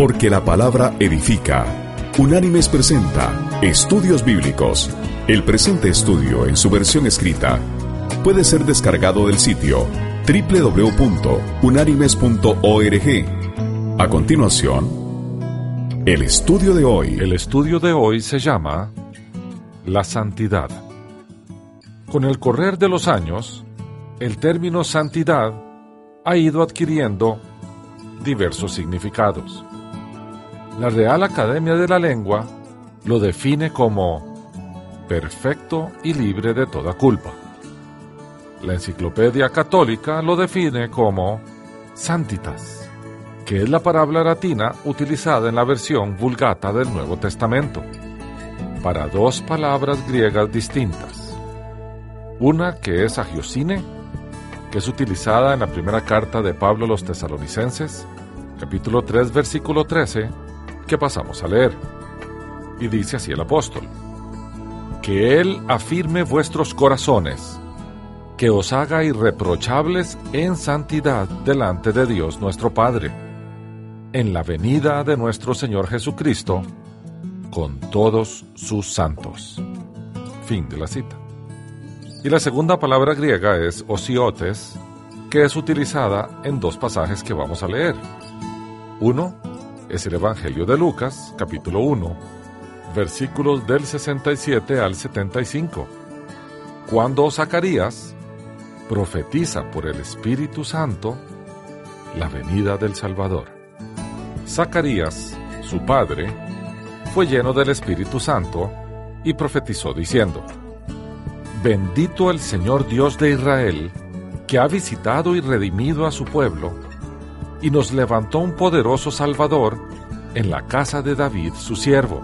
Porque la palabra edifica. Unánimes presenta Estudios Bíblicos. El presente estudio en su versión escrita puede ser descargado del sitio www.unánimes.org. A continuación, el estudio de hoy. El estudio de hoy se llama La Santidad. Con el correr de los años, el término santidad ha ido adquiriendo diversos significados. La Real Academia de la Lengua lo define como perfecto y libre de toda culpa. La Enciclopedia Católica lo define como santitas, que es la palabra latina utilizada en la versión vulgata del Nuevo Testamento, para dos palabras griegas distintas. Una que es agiosine, que es utilizada en la primera carta de Pablo a los tesalonicenses, capítulo 3, versículo 13, que pasamos a leer. Y dice así el apóstol, que Él afirme vuestros corazones, que os haga irreprochables en santidad delante de Dios nuestro Padre, en la venida de nuestro Señor Jesucristo, con todos sus santos. Fin de la cita. Y la segunda palabra griega es osiotes, que es utilizada en dos pasajes que vamos a leer. Uno es el Evangelio de Lucas, capítulo 1, versículos del 67 al 75, cuando Zacarías profetiza por el Espíritu Santo la venida del Salvador. Zacarías, su padre, fue lleno del Espíritu Santo y profetizó diciendo, Bendito el Señor Dios de Israel, que ha visitado y redimido a su pueblo, y nos levantó un poderoso Salvador en la casa de David su siervo,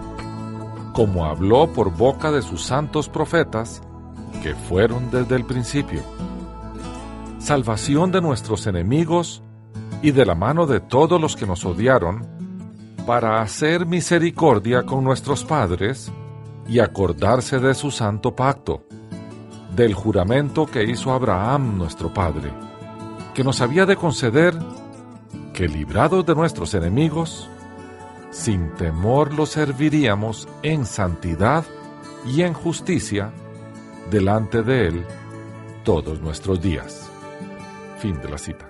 como habló por boca de sus santos profetas, que fueron desde el principio. Salvación de nuestros enemigos y de la mano de todos los que nos odiaron, para hacer misericordia con nuestros padres y acordarse de su santo pacto del juramento que hizo Abraham nuestro Padre, que nos había de conceder que librados de nuestros enemigos, sin temor los serviríamos en santidad y en justicia delante de Él todos nuestros días. Fin de la cita.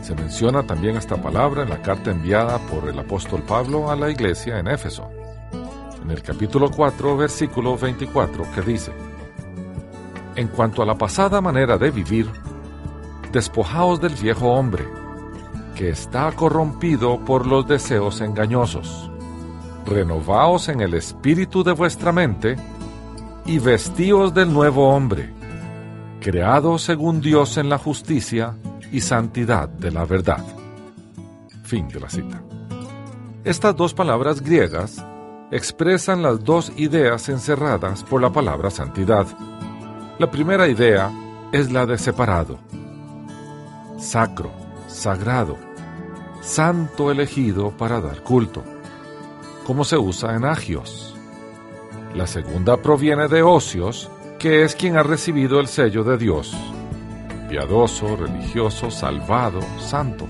Se menciona también esta palabra en la carta enviada por el apóstol Pablo a la iglesia en Éfeso, en el capítulo 4, versículo 24, que dice, en cuanto a la pasada manera de vivir, despojaos del viejo hombre, que está corrompido por los deseos engañosos. Renovaos en el espíritu de vuestra mente y vestíos del nuevo hombre, creado según Dios en la justicia y santidad de la verdad. Fin de la cita. Estas dos palabras griegas expresan las dos ideas encerradas por la palabra santidad la primera idea es la de separado, sacro, sagrado, santo elegido para dar culto, como se usa en agios. La segunda proviene de ocios, que es quien ha recibido el sello de Dios, piadoso, religioso, salvado, santo.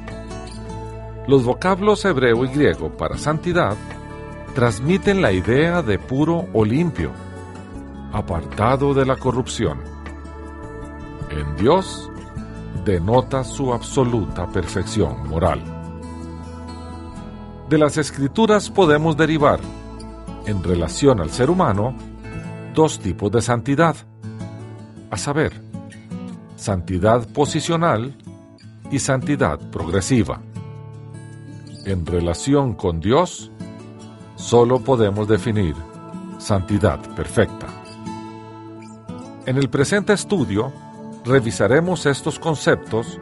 Los vocablos hebreo y griego para santidad transmiten la idea de puro o limpio, apartado de la corrupción. En Dios denota su absoluta perfección moral. De las escrituras podemos derivar, en relación al ser humano, dos tipos de santidad, a saber, santidad posicional y santidad progresiva. En relación con Dios, solo podemos definir santidad perfecta. En el presente estudio, revisaremos estos conceptos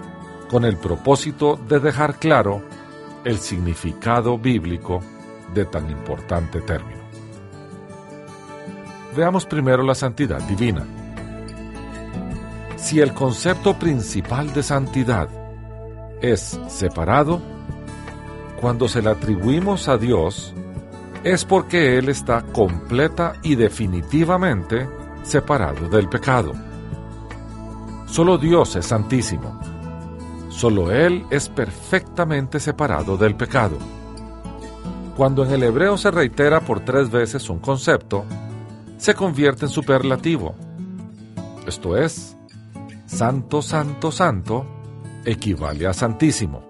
con el propósito de dejar claro el significado bíblico de tan importante término. Veamos primero la santidad divina. Si el concepto principal de santidad es separado, cuando se le atribuimos a Dios, es porque Él está completa y definitivamente separado del pecado. Solo Dios es santísimo. Solo Él es perfectamente separado del pecado. Cuando en el hebreo se reitera por tres veces un concepto, se convierte en superlativo. Esto es, santo, santo, santo equivale a santísimo.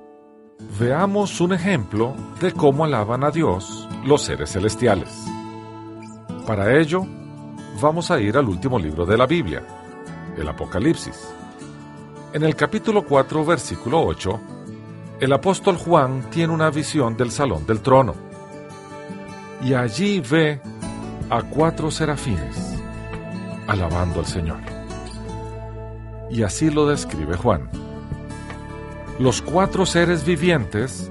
Veamos un ejemplo de cómo alaban a Dios los seres celestiales. Para ello, vamos a ir al último libro de la Biblia, el Apocalipsis. En el capítulo 4, versículo 8, el apóstol Juan tiene una visión del salón del trono. Y allí ve a cuatro serafines alabando al Señor. Y así lo describe Juan. Los cuatro seres vivientes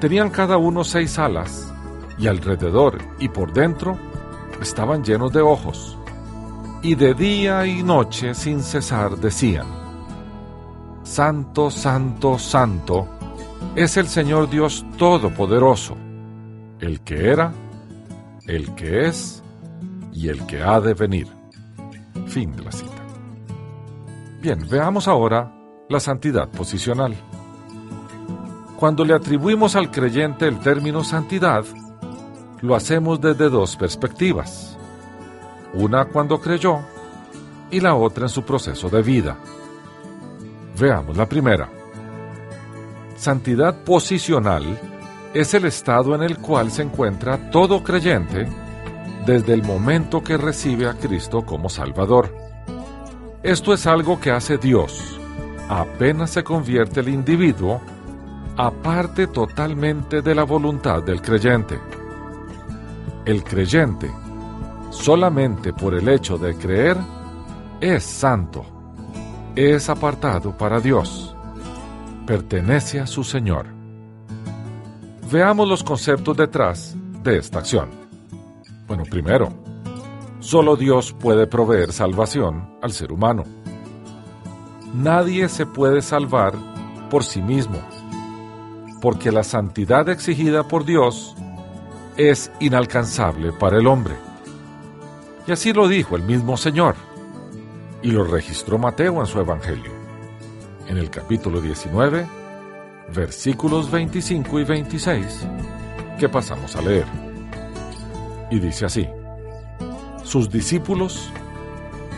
tenían cada uno seis alas, y alrededor y por dentro estaban llenos de ojos, y de día y noche sin cesar decían, Santo, Santo, Santo, es el Señor Dios Todopoderoso, el que era, el que es y el que ha de venir. Fin de la cita. Bien, veamos ahora la santidad posicional. Cuando le atribuimos al creyente el término santidad, lo hacemos desde dos perspectivas. Una cuando creyó y la otra en su proceso de vida. Veamos la primera. Santidad posicional es el estado en el cual se encuentra todo creyente desde el momento que recibe a Cristo como Salvador. Esto es algo que hace Dios apenas se convierte el individuo aparte totalmente de la voluntad del creyente. El creyente, solamente por el hecho de creer, es santo, es apartado para Dios, pertenece a su Señor. Veamos los conceptos detrás de esta acción. Bueno, primero, solo Dios puede proveer salvación al ser humano. Nadie se puede salvar por sí mismo porque la santidad exigida por Dios es inalcanzable para el hombre. Y así lo dijo el mismo Señor, y lo registró Mateo en su Evangelio, en el capítulo 19, versículos 25 y 26, que pasamos a leer. Y dice así, sus discípulos,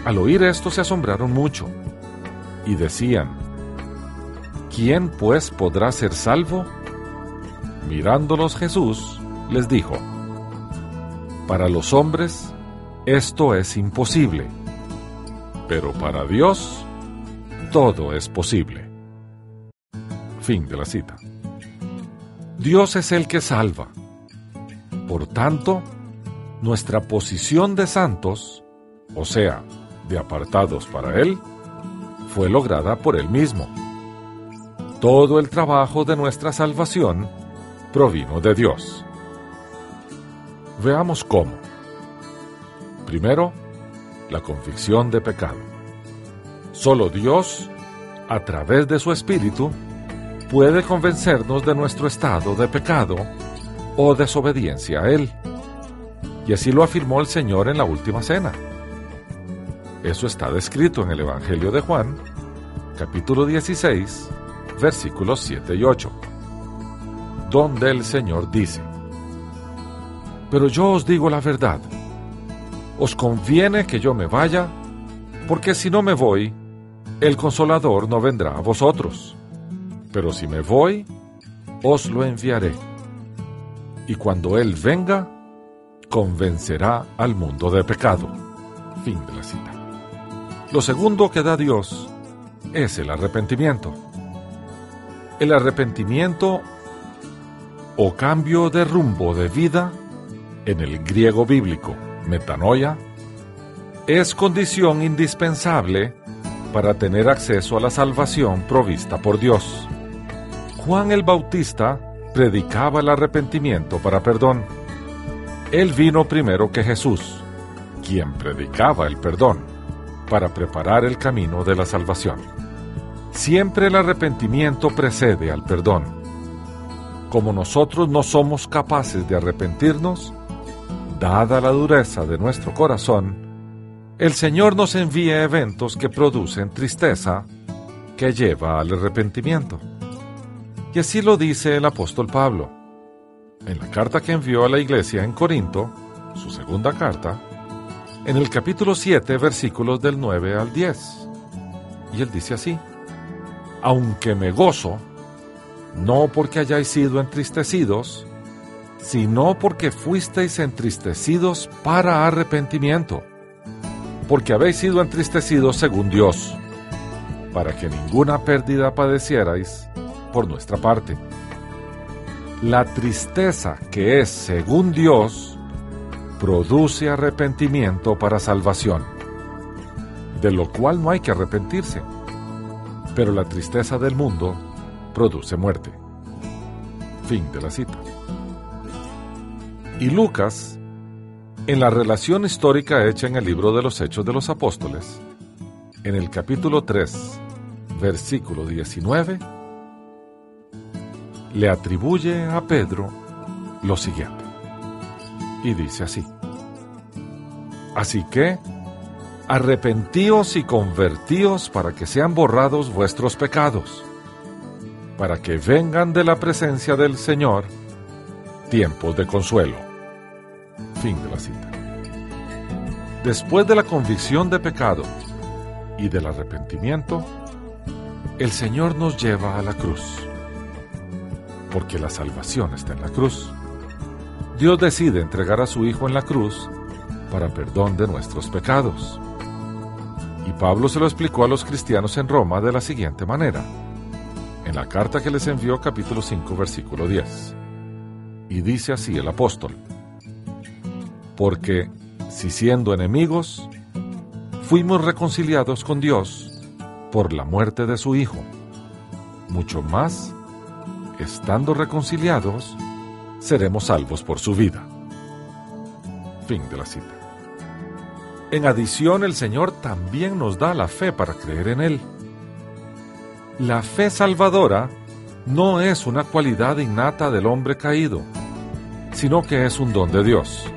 al oír esto, se asombraron mucho, y decían, ¿quién pues podrá ser salvo? Mirándolos Jesús les dijo, Para los hombres esto es imposible, pero para Dios todo es posible. Fin de la cita. Dios es el que salva. Por tanto, nuestra posición de santos, o sea, de apartados para Él, fue lograda por Él mismo. Todo el trabajo de nuestra salvación provino de Dios. Veamos cómo. Primero, la convicción de pecado. Solo Dios, a través de su Espíritu, puede convencernos de nuestro estado de pecado o desobediencia a Él. Y así lo afirmó el Señor en la última cena. Eso está descrito en el Evangelio de Juan, capítulo 16, versículos 7 y 8 donde el Señor dice, Pero yo os digo la verdad, os conviene que yo me vaya, porque si no me voy, el consolador no vendrá a vosotros, pero si me voy, os lo enviaré. Y cuando Él venga, convencerá al mundo de pecado. Fin de la cita. Lo segundo que da Dios es el arrepentimiento. El arrepentimiento o cambio de rumbo de vida, en el griego bíblico metanoia, es condición indispensable para tener acceso a la salvación provista por Dios. Juan el Bautista predicaba el arrepentimiento para perdón. Él vino primero que Jesús, quien predicaba el perdón, para preparar el camino de la salvación. Siempre el arrepentimiento precede al perdón como nosotros no somos capaces de arrepentirnos, dada la dureza de nuestro corazón, el Señor nos envía eventos que producen tristeza que lleva al arrepentimiento. Y así lo dice el apóstol Pablo. en la carta que envió a la iglesia en Corinto, su segunda carta, en el capítulo 7, versículos del 9 al 10. Y él dice así, aunque me gozo, no porque hayáis sido entristecidos, sino porque fuisteis entristecidos para arrepentimiento, porque habéis sido entristecidos según Dios, para que ninguna pérdida padecierais por nuestra parte. La tristeza que es según Dios produce arrepentimiento para salvación, de lo cual no hay que arrepentirse, pero la tristeza del mundo produce muerte. Fin de la cita. Y Lucas, en la relación histórica hecha en el libro de los Hechos de los Apóstoles, en el capítulo 3, versículo 19, le atribuye a Pedro lo siguiente. Y dice así. Así que, arrepentíos y convertíos para que sean borrados vuestros pecados, para que vengan de la presencia del Señor tiempos de consuelo Fin de la cita. Después de la convicción de pecado y del arrepentimiento, el Señor nos lleva a la cruz. Porque la salvación está en la cruz. Dios decide entregar a su Hijo en la cruz para perdón de nuestros pecados. Y Pablo se lo explicó a los cristianos en Roma de la siguiente manera, en la carta que les envió capítulo 5 versículo 10. Y dice así el apóstol, porque si siendo enemigos, fuimos reconciliados con Dios por la muerte de su Hijo, mucho más, estando reconciliados, seremos salvos por su vida. Fin de la cita. En adición, el Señor también nos da la fe para creer en Él. La fe salvadora no es una cualidad innata del hombre caído, sino que es un don de Dios.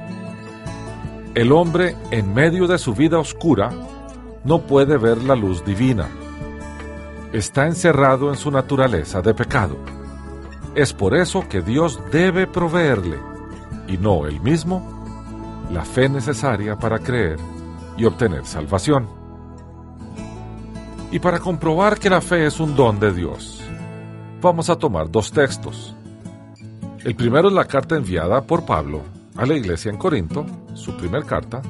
El hombre, en medio de su vida oscura, no puede ver la luz divina. Está encerrado en su naturaleza de pecado. Es por eso que Dios debe proveerle, y no él mismo, la fe necesaria para creer y obtener salvación. Y para comprobar que la fe es un don de Dios, vamos a tomar dos textos. El primero es la carta enviada por Pablo a la iglesia en Corinto, su primer carta,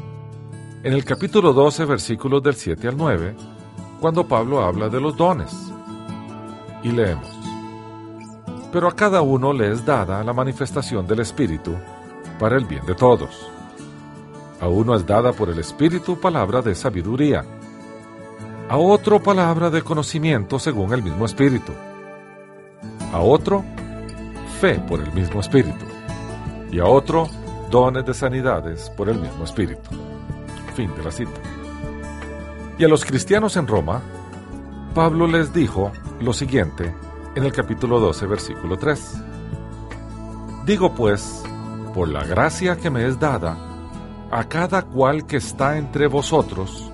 en el capítulo 12, versículos del 7 al 9, cuando Pablo habla de los dones. Y leemos, Pero a cada uno le es dada la manifestación del Espíritu para el bien de todos. A uno es dada por el Espíritu palabra de sabiduría, a otro palabra de conocimiento según el mismo Espíritu, a otro fe por el mismo Espíritu, y a otro dones de sanidades por el mismo Espíritu. Fin de la cita. Y a los cristianos en Roma, Pablo les dijo lo siguiente en el capítulo 12, versículo 3. Digo pues, por la gracia que me es dada, a cada cual que está entre vosotros,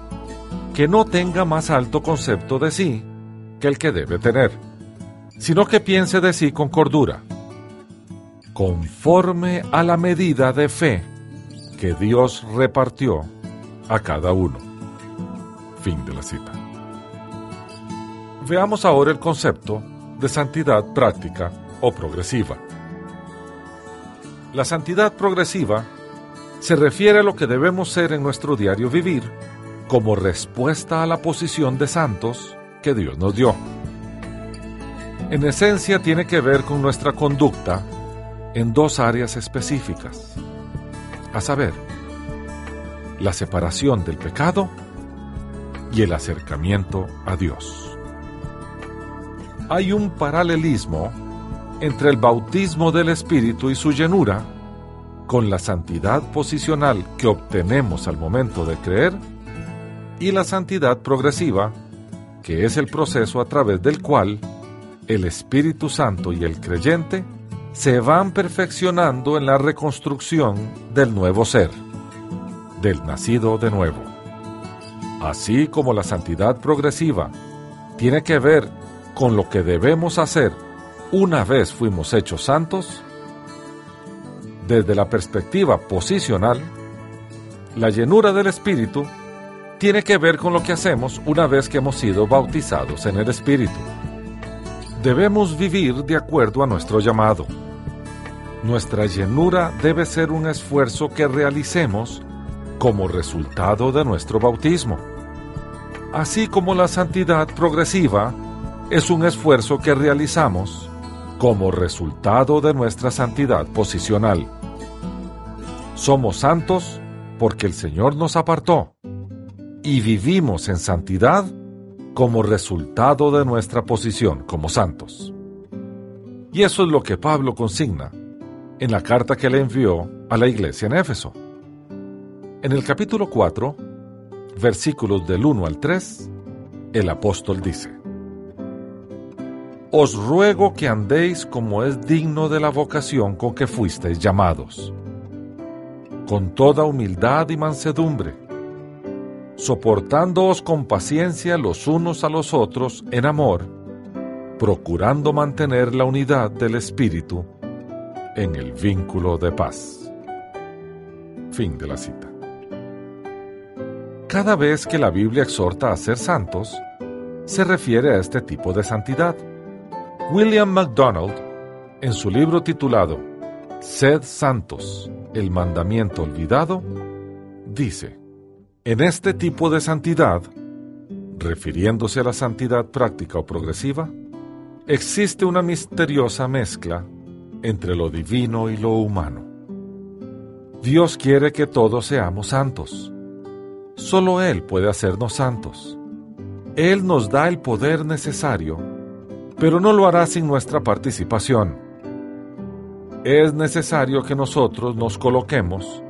que no tenga más alto concepto de sí que el que debe tener, sino que piense de sí con cordura conforme a la medida de fe que Dios repartió a cada uno. Fin de la cita. Veamos ahora el concepto de santidad práctica o progresiva. La santidad progresiva se refiere a lo que debemos ser en nuestro diario vivir como respuesta a la posición de santos que Dios nos dio. En esencia tiene que ver con nuestra conducta en dos áreas específicas, a saber, la separación del pecado y el acercamiento a Dios. Hay un paralelismo entre el bautismo del Espíritu y su llenura con la santidad posicional que obtenemos al momento de creer y la santidad progresiva, que es el proceso a través del cual el Espíritu Santo y el creyente se van perfeccionando en la reconstrucción del nuevo ser, del nacido de nuevo. Así como la santidad progresiva tiene que ver con lo que debemos hacer una vez fuimos hechos santos, Desde la perspectiva posicional, la llenura del Espíritu tiene que ver con lo que hacemos una vez que hemos sido bautizados en el Espíritu. Debemos vivir de acuerdo a nuestro llamado. Nuestra llenura debe ser un esfuerzo que realicemos como resultado de nuestro bautismo. Así como la santidad progresiva es un esfuerzo que realizamos como resultado de nuestra santidad posicional. Somos santos porque el Señor nos apartó y vivimos en santidad como resultado de nuestra posición como santos. Y eso es lo que Pablo consigna en la carta que le envió a la iglesia en Éfeso. En el capítulo 4, versículos del 1 al 3, el apóstol dice, Os ruego que andéis como es digno de la vocación con que fuisteis llamados, con toda humildad y mansedumbre, soportándoos con paciencia los unos a los otros en amor, procurando mantener la unidad del Espíritu en el vínculo de paz. Fin de la cita. Cada vez que la Biblia exhorta a ser santos, se refiere a este tipo de santidad. William MacDonald, en su libro titulado Sed santos, el mandamiento olvidado, dice, en este tipo de santidad, refiriéndose a la santidad práctica o progresiva, existe una misteriosa mezcla entre lo divino y lo humano. Dios quiere que todos seamos santos. Solo Él puede hacernos santos. Él nos da el poder necesario, pero no lo hará sin nuestra participación. Es necesario que nosotros nos coloquemos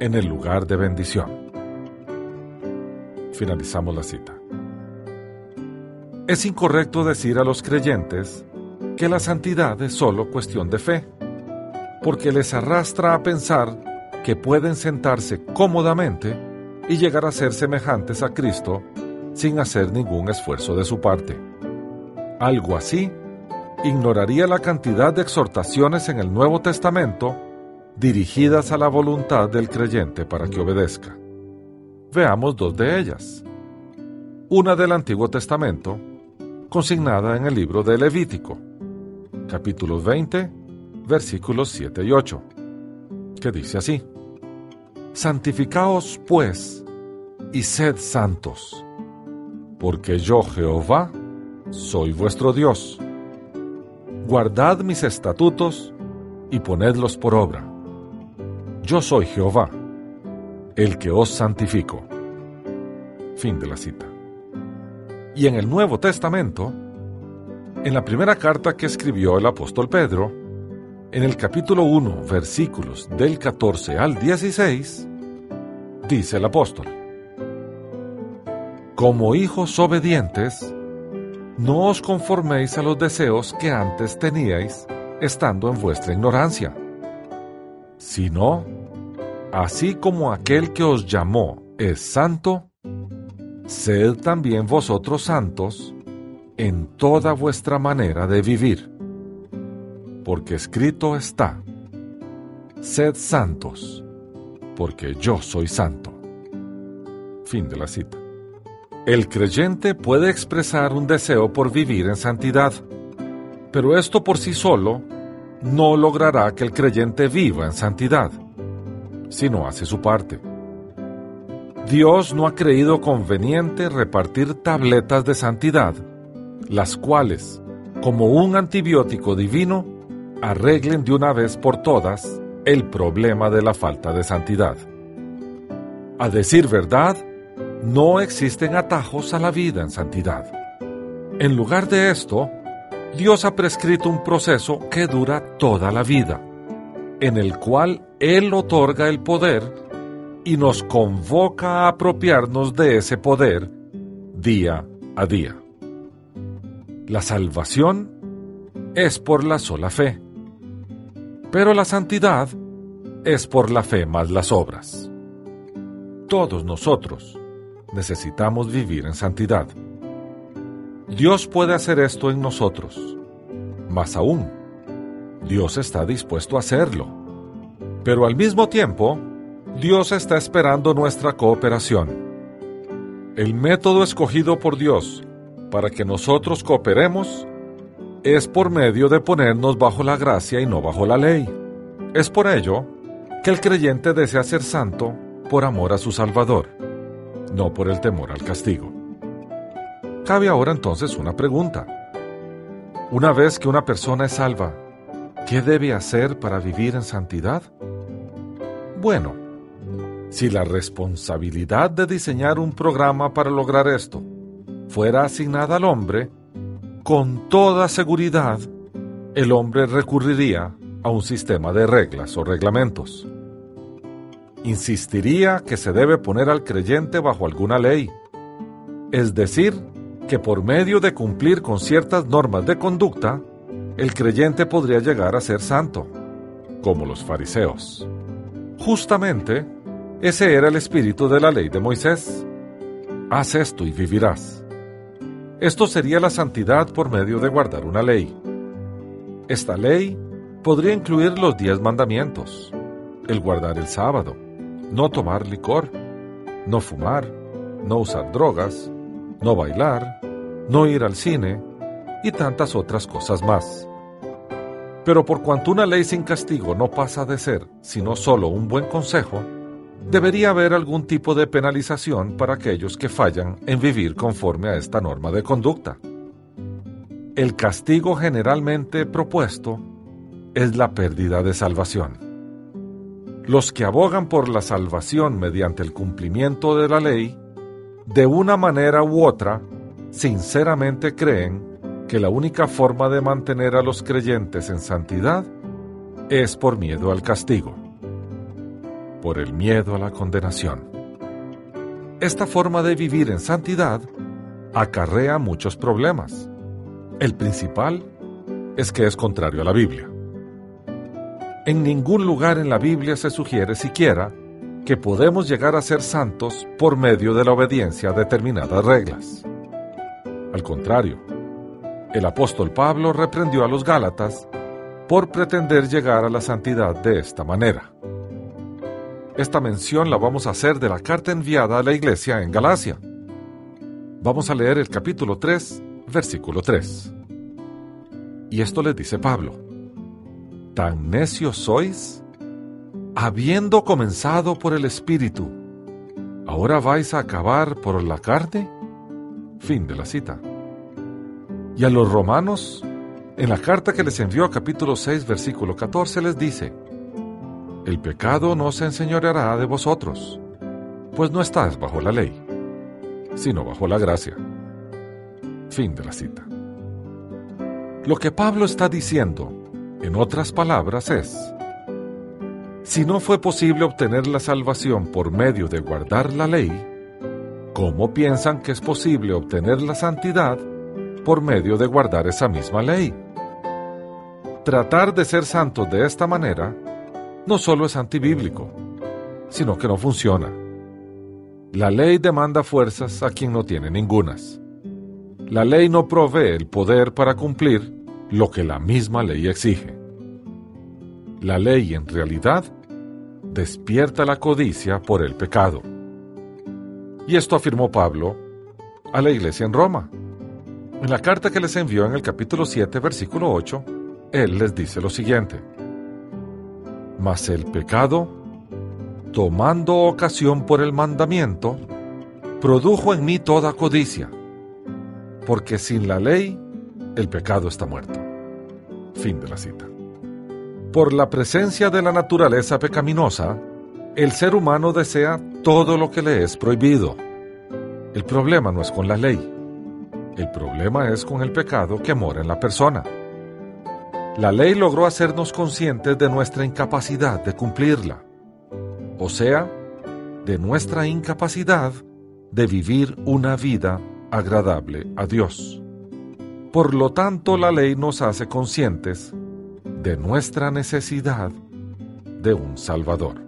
en el lugar de bendición. Finalizamos la cita. Es incorrecto decir a los creyentes que la santidad es solo cuestión de fe, porque les arrastra a pensar que pueden sentarse cómodamente y llegar a ser semejantes a Cristo sin hacer ningún esfuerzo de su parte. Algo así ignoraría la cantidad de exhortaciones en el Nuevo Testamento dirigidas a la voluntad del creyente para que obedezca. Veamos dos de ellas. Una del Antiguo Testamento, consignada en el libro de Levítico, capítulo 20, versículos 7 y 8, que dice así, Santificaos pues y sed santos, porque yo Jehová soy vuestro Dios. Guardad mis estatutos y ponedlos por obra. Yo soy Jehová el que os santifico. Fin de la cita. Y en el Nuevo Testamento, en la primera carta que escribió el apóstol Pedro, en el capítulo 1, versículos del 14 al 16, dice el apóstol, Como hijos obedientes, no os conforméis a los deseos que antes teníais estando en vuestra ignorancia, sino así como aquel que os llamó es santo, sed también vosotros santos en toda vuestra manera de vivir. Porque escrito está, sed santos, porque yo soy santo. Fin de la cita. El creyente puede expresar un deseo por vivir en santidad, pero esto por sí solo no logrará que el creyente viva en santidad si no hace su parte. Dios no ha creído conveniente repartir tabletas de santidad, las cuales, como un antibiótico divino, arreglen de una vez por todas el problema de la falta de santidad. A decir verdad, no existen atajos a la vida en santidad. En lugar de esto, Dios ha prescrito un proceso que dura toda la vida en el cual Él otorga el poder y nos convoca a apropiarnos de ese poder día a día. La salvación es por la sola fe, pero la santidad es por la fe más las obras. Todos nosotros necesitamos vivir en santidad. Dios puede hacer esto en nosotros, más aún Dios está dispuesto a hacerlo, Pero al mismo tiempo, Dios está esperando nuestra cooperación. El método escogido por Dios para que nosotros cooperemos es por medio de ponernos bajo la gracia y no bajo la ley. Es por ello que el creyente desea ser santo por amor a su Salvador, no por el temor al castigo. Cabe ahora entonces una pregunta. Una vez que una persona es salva, ¿qué debe hacer para vivir en santidad? Bueno, si la responsabilidad de diseñar un programa para lograr esto fuera asignada al hombre, con toda seguridad el hombre recurriría a un sistema de reglas o reglamentos. Insistiría que se debe poner al creyente bajo alguna ley, es decir, que por medio de cumplir con ciertas normas de conducta, el creyente podría llegar a ser santo, como los fariseos. Justamente, ese era el espíritu de la ley de Moisés. Haz esto y vivirás. Esto sería la santidad por medio de guardar una ley. Esta ley podría incluir los diez mandamientos, el guardar el sábado, no tomar licor, no fumar, no usar drogas, no bailar, no ir al cine y tantas otras cosas más. Pero por cuanto una ley sin castigo no pasa de ser sino solo un buen consejo, debería haber algún tipo de penalización para aquellos que fallan en vivir conforme a esta norma de conducta. El castigo generalmente propuesto es la pérdida de salvación. Los que abogan por la salvación mediante el cumplimiento de la ley de una manera u otra, sinceramente creen que la única forma de mantener a los creyentes en santidad es por miedo al castigo, por el miedo a la condenación. Esta forma de vivir en santidad acarrea muchos problemas. El principal es que es contrario a la Biblia. En ningún lugar en la Biblia se sugiere siquiera que podemos llegar a ser santos por medio de la obediencia a determinadas reglas. Al contrario, el apóstol Pablo reprendió a los Gálatas por pretender llegar a la santidad de esta manera. Esta mención la vamos a hacer de la carta enviada a la iglesia en Galacia. Vamos a leer el capítulo 3, versículo 3. Y esto les dice Pablo, ¿tan necios sois? habiendo comenzado por el Espíritu, ¿ahora vais a acabar por la carne? Fin de la cita. Y a los romanos, en la carta que les envió capítulo 6, versículo 14, les dice, El pecado no se enseñoreará de vosotros, pues no estás bajo la ley, sino bajo la gracia. Fin de la cita. Lo que Pablo está diciendo, en otras palabras, es, si no fue posible obtener la salvación por medio de guardar la ley, ¿cómo piensan que es posible obtener la santidad por medio de guardar esa misma ley? Tratar de ser santos de esta manera no solo es antibíblico, sino que no funciona. La ley demanda fuerzas a quien no tiene ningunas. La ley no provee el poder para cumplir lo que la misma ley exige. La ley en realidad despierta la codicia por el pecado. Y esto afirmó Pablo a la iglesia en Roma. En la carta que les envió en el capítulo 7, versículo 8, él les dice lo siguiente. Mas el pecado, tomando ocasión por el mandamiento, produjo en mí toda codicia, porque sin la ley el pecado está muerto. Fin de la cita. Por la presencia de la naturaleza pecaminosa, el ser humano desea todo lo que le es prohibido. El problema no es con la ley, el problema es con el pecado que mora en la persona. La ley logró hacernos conscientes de nuestra incapacidad de cumplirla, o sea, de nuestra incapacidad de vivir una vida agradable a Dios. Por lo tanto, la ley nos hace conscientes de nuestra necesidad de un Salvador.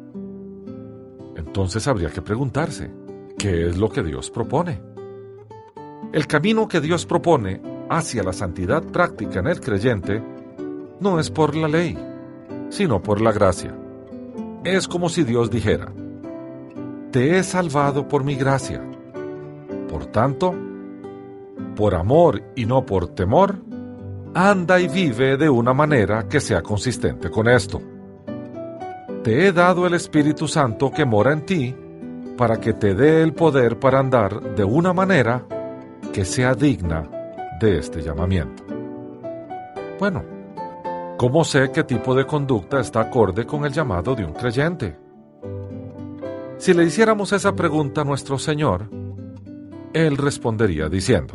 Entonces habría que preguntarse, ¿qué es lo que Dios propone? El camino que Dios propone hacia la santidad práctica en el creyente no es por la ley, sino por la gracia. es como si Dios dijera, te he salvado por mi gracia. Por tanto, por amor y no por temor, anda y vive de una manera que sea consistente con esto. Te he dado el Espíritu Santo que mora en ti para que te dé el poder para andar de una manera que sea digna de este llamamiento. Bueno, ¿cómo sé qué tipo de conducta está acorde con el llamado de un creyente? Si le hiciéramos esa pregunta a nuestro Señor, Él respondería diciendo,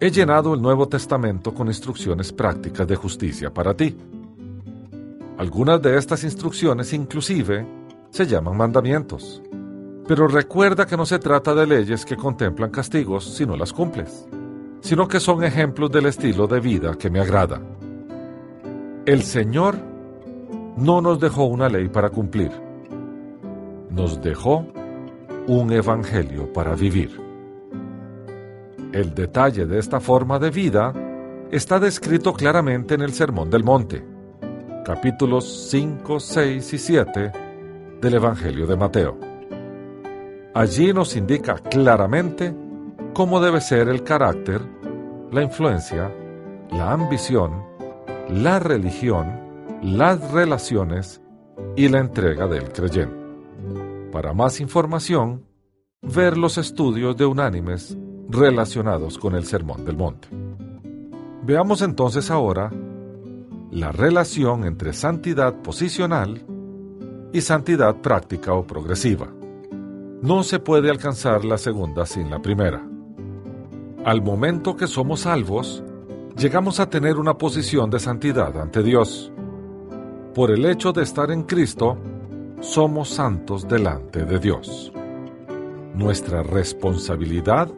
He llenado el Nuevo Testamento con instrucciones prácticas de justicia para ti. Algunas de estas instrucciones inclusive se llaman mandamientos. Pero recuerda que no se trata de leyes que contemplan castigos si no las cumples, sino que son ejemplos del estilo de vida que me agrada. El Señor no nos dejó una ley para cumplir, nos dejó un evangelio para vivir. El detalle de esta forma de vida está descrito claramente en el Sermón del Monte, capítulos 5, 6 y 7 del Evangelio de Mateo. Allí nos indica claramente cómo debe ser el carácter, la influencia, la ambición, la religión, las relaciones y la entrega del creyente. Para más información, ver los estudios de unánimes relacionados con el Sermón del Monte. Veamos entonces ahora la relación entre santidad posicional y santidad práctica o progresiva. No se puede alcanzar la segunda sin la primera. Al momento que somos salvos, llegamos a tener una posición de santidad ante Dios. Por el hecho de estar en Cristo, somos santos delante de Dios. Nuestra responsabilidad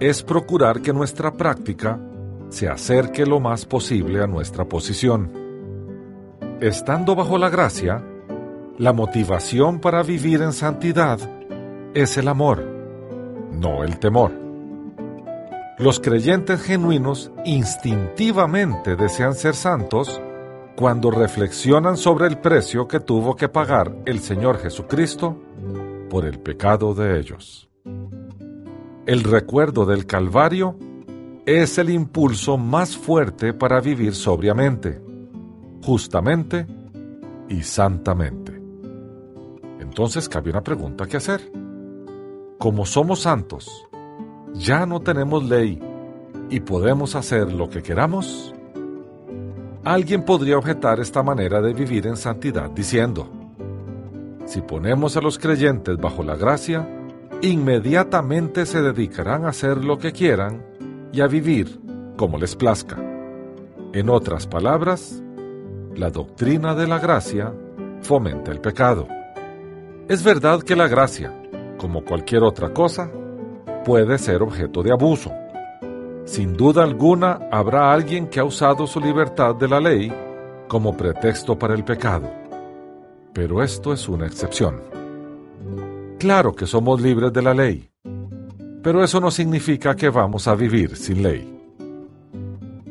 es procurar que nuestra práctica se acerque lo más posible a nuestra posición. Estando bajo la gracia, la motivación para vivir en santidad es el amor, no el temor. Los creyentes genuinos instintivamente desean ser santos cuando reflexionan sobre el precio que tuvo que pagar el Señor Jesucristo por el pecado de ellos. El recuerdo del Calvario es el impulso más fuerte para vivir sobriamente, justamente y santamente. Entonces cabe una pregunta que hacer. Como somos santos, ya no tenemos ley y podemos hacer lo que queramos. Alguien podría objetar esta manera de vivir en santidad diciendo, si ponemos a los creyentes bajo la gracia, inmediatamente se dedicarán a hacer lo que quieran y a vivir como les plazca. En otras palabras, la doctrina de la gracia fomenta el pecado. Es verdad que la gracia, como cualquier otra cosa, puede ser objeto de abuso. Sin duda alguna habrá alguien que ha usado su libertad de la ley como pretexto para el pecado. Pero esto es una excepción. Claro que somos libres de la ley, pero eso no significa que vamos a vivir sin ley.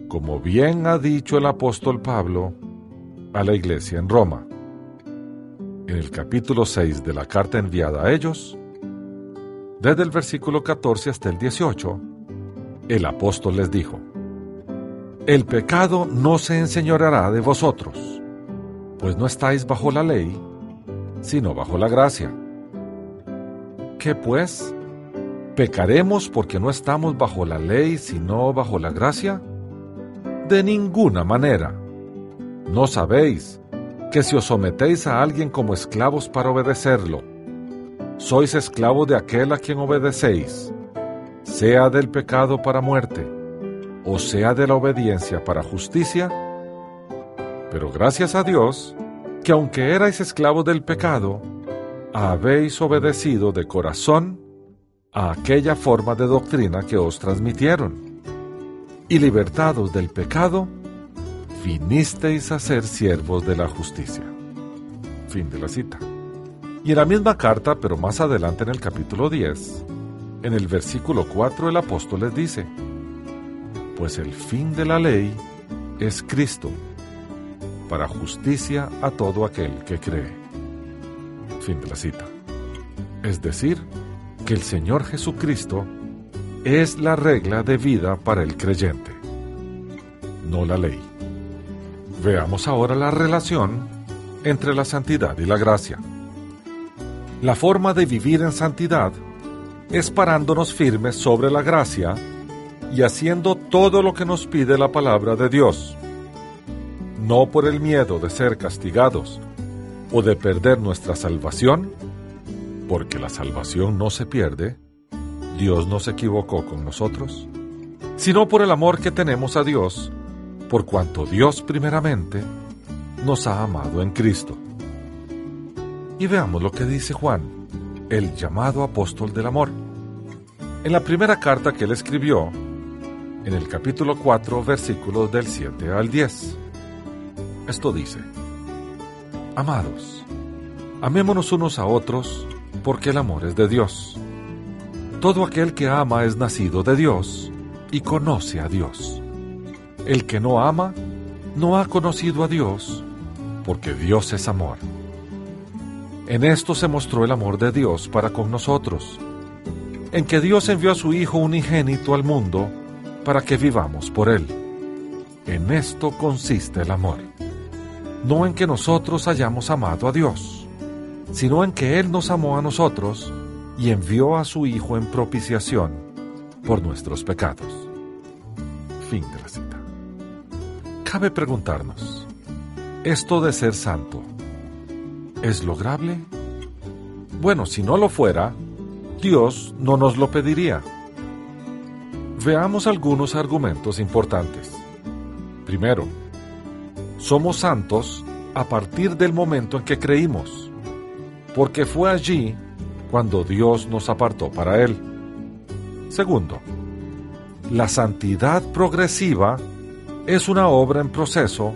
Como bien ha dicho el apóstol Pablo a la iglesia en Roma, en el capítulo 6 de la carta enviada a ellos, desde el versículo 14 hasta el 18, el apóstol les dijo, El pecado no se enseñoreará de vosotros, pues no estáis bajo la ley, sino bajo la gracia. ¿Qué pues? ¿Pecaremos porque no estamos bajo la ley, sino bajo la gracia? De ninguna manera. ¿No sabéis que si os sometéis a alguien como esclavos para obedecerlo, sois esclavos de aquel a quien obedecéis, sea del pecado para muerte, o sea de la obediencia para justicia? Pero gracias a Dios, que aunque erais esclavos del pecado, habéis obedecido de corazón a aquella forma de doctrina que os transmitieron, y libertados del pecado, vinisteis a ser siervos de la justicia. Fin de la cita. Y en la misma carta, pero más adelante en el capítulo 10, en el versículo 4 el apóstol les dice, pues el fin de la ley es Cristo, para justicia a todo aquel que cree. Fin de la cita. Es decir, que el Señor Jesucristo es la regla de vida para el creyente, no la ley. Veamos ahora la relación entre la santidad y la gracia. La forma de vivir en santidad es parándonos firmes sobre la gracia y haciendo todo lo que nos pide la palabra de Dios, no por el miedo de ser castigados o de perder nuestra salvación, porque la salvación no se pierde, Dios no se equivocó con nosotros, sino por el amor que tenemos a Dios, por cuanto Dios primeramente nos ha amado en Cristo. Y veamos lo que dice Juan, el llamado apóstol del amor. En la primera carta que él escribió, en el capítulo 4, versículos del 7 al 10. Esto dice, Amados, amémonos unos a otros, porque el amor es de Dios. Todo aquel que ama es nacido de Dios y conoce a Dios. El que no ama, no ha conocido a Dios, porque Dios es amor. En esto se mostró el amor de Dios para con nosotros, en que Dios envió a su Hijo unigénito al mundo para que vivamos por Él. En esto consiste el amor. No en que nosotros hayamos amado a Dios, sino en que Él nos amó a nosotros y envió a su Hijo en propiciación por nuestros pecados. Fin de la cita. Cabe preguntarnos, ¿esto de ser santo es lograble? Bueno, si no lo fuera, Dios no nos lo pediría. Veamos algunos argumentos importantes. Primero, somos santos a partir del momento en que creímos, porque fue allí cuando Dios nos apartó para Él. Segundo, la santidad progresiva es una obra en proceso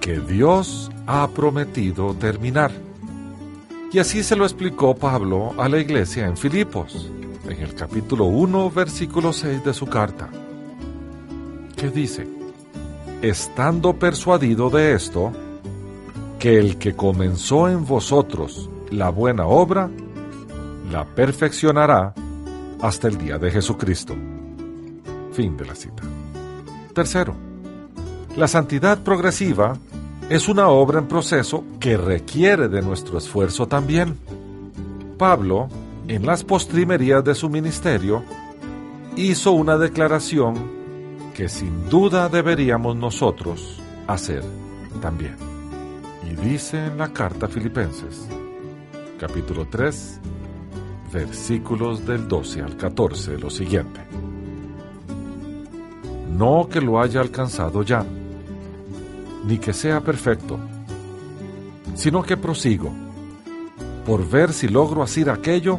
que Dios ha prometido terminar. Y así se lo explicó Pablo a la iglesia en Filipos en el capítulo 1, versículo 6 de su carta, que dice, estando persuadido de esto, que el que comenzó en vosotros la buena obra, la perfeccionará hasta el día de Jesucristo. Fin de la cita. Tercero, la santidad progresiva es una obra en proceso que requiere de nuestro esfuerzo también. Pablo en las postrimerías de su ministerio, hizo una declaración que sin duda deberíamos nosotros hacer también. Y dice en la carta a Filipenses, capítulo 3, versículos del 12 al 14, lo siguiente. No que lo haya alcanzado ya, ni que sea perfecto, sino que prosigo, por ver si logro hacer aquello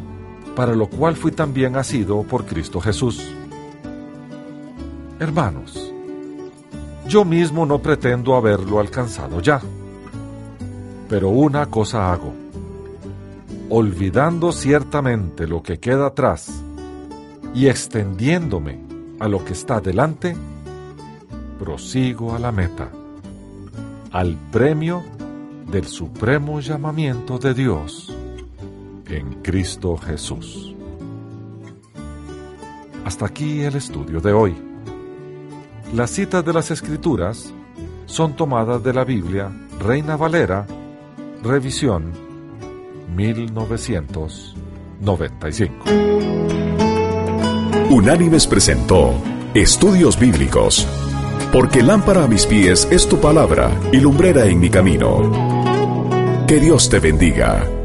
para lo cual fui también asido por Cristo Jesús. Hermanos, yo mismo no pretendo haberlo alcanzado ya, pero una cosa hago, olvidando ciertamente lo que queda atrás y extendiéndome a lo que está delante, prosigo a la meta, al premio del supremo llamamiento de Dios en Cristo Jesús. Hasta aquí el estudio de hoy. Las citas de las Escrituras son tomadas de la Biblia Reina Valera, revisión 1995. Unánimes presentó Estudios Bíblicos, porque lámpara a mis pies es tu palabra y lumbrera en mi camino. Que Dios te bendiga.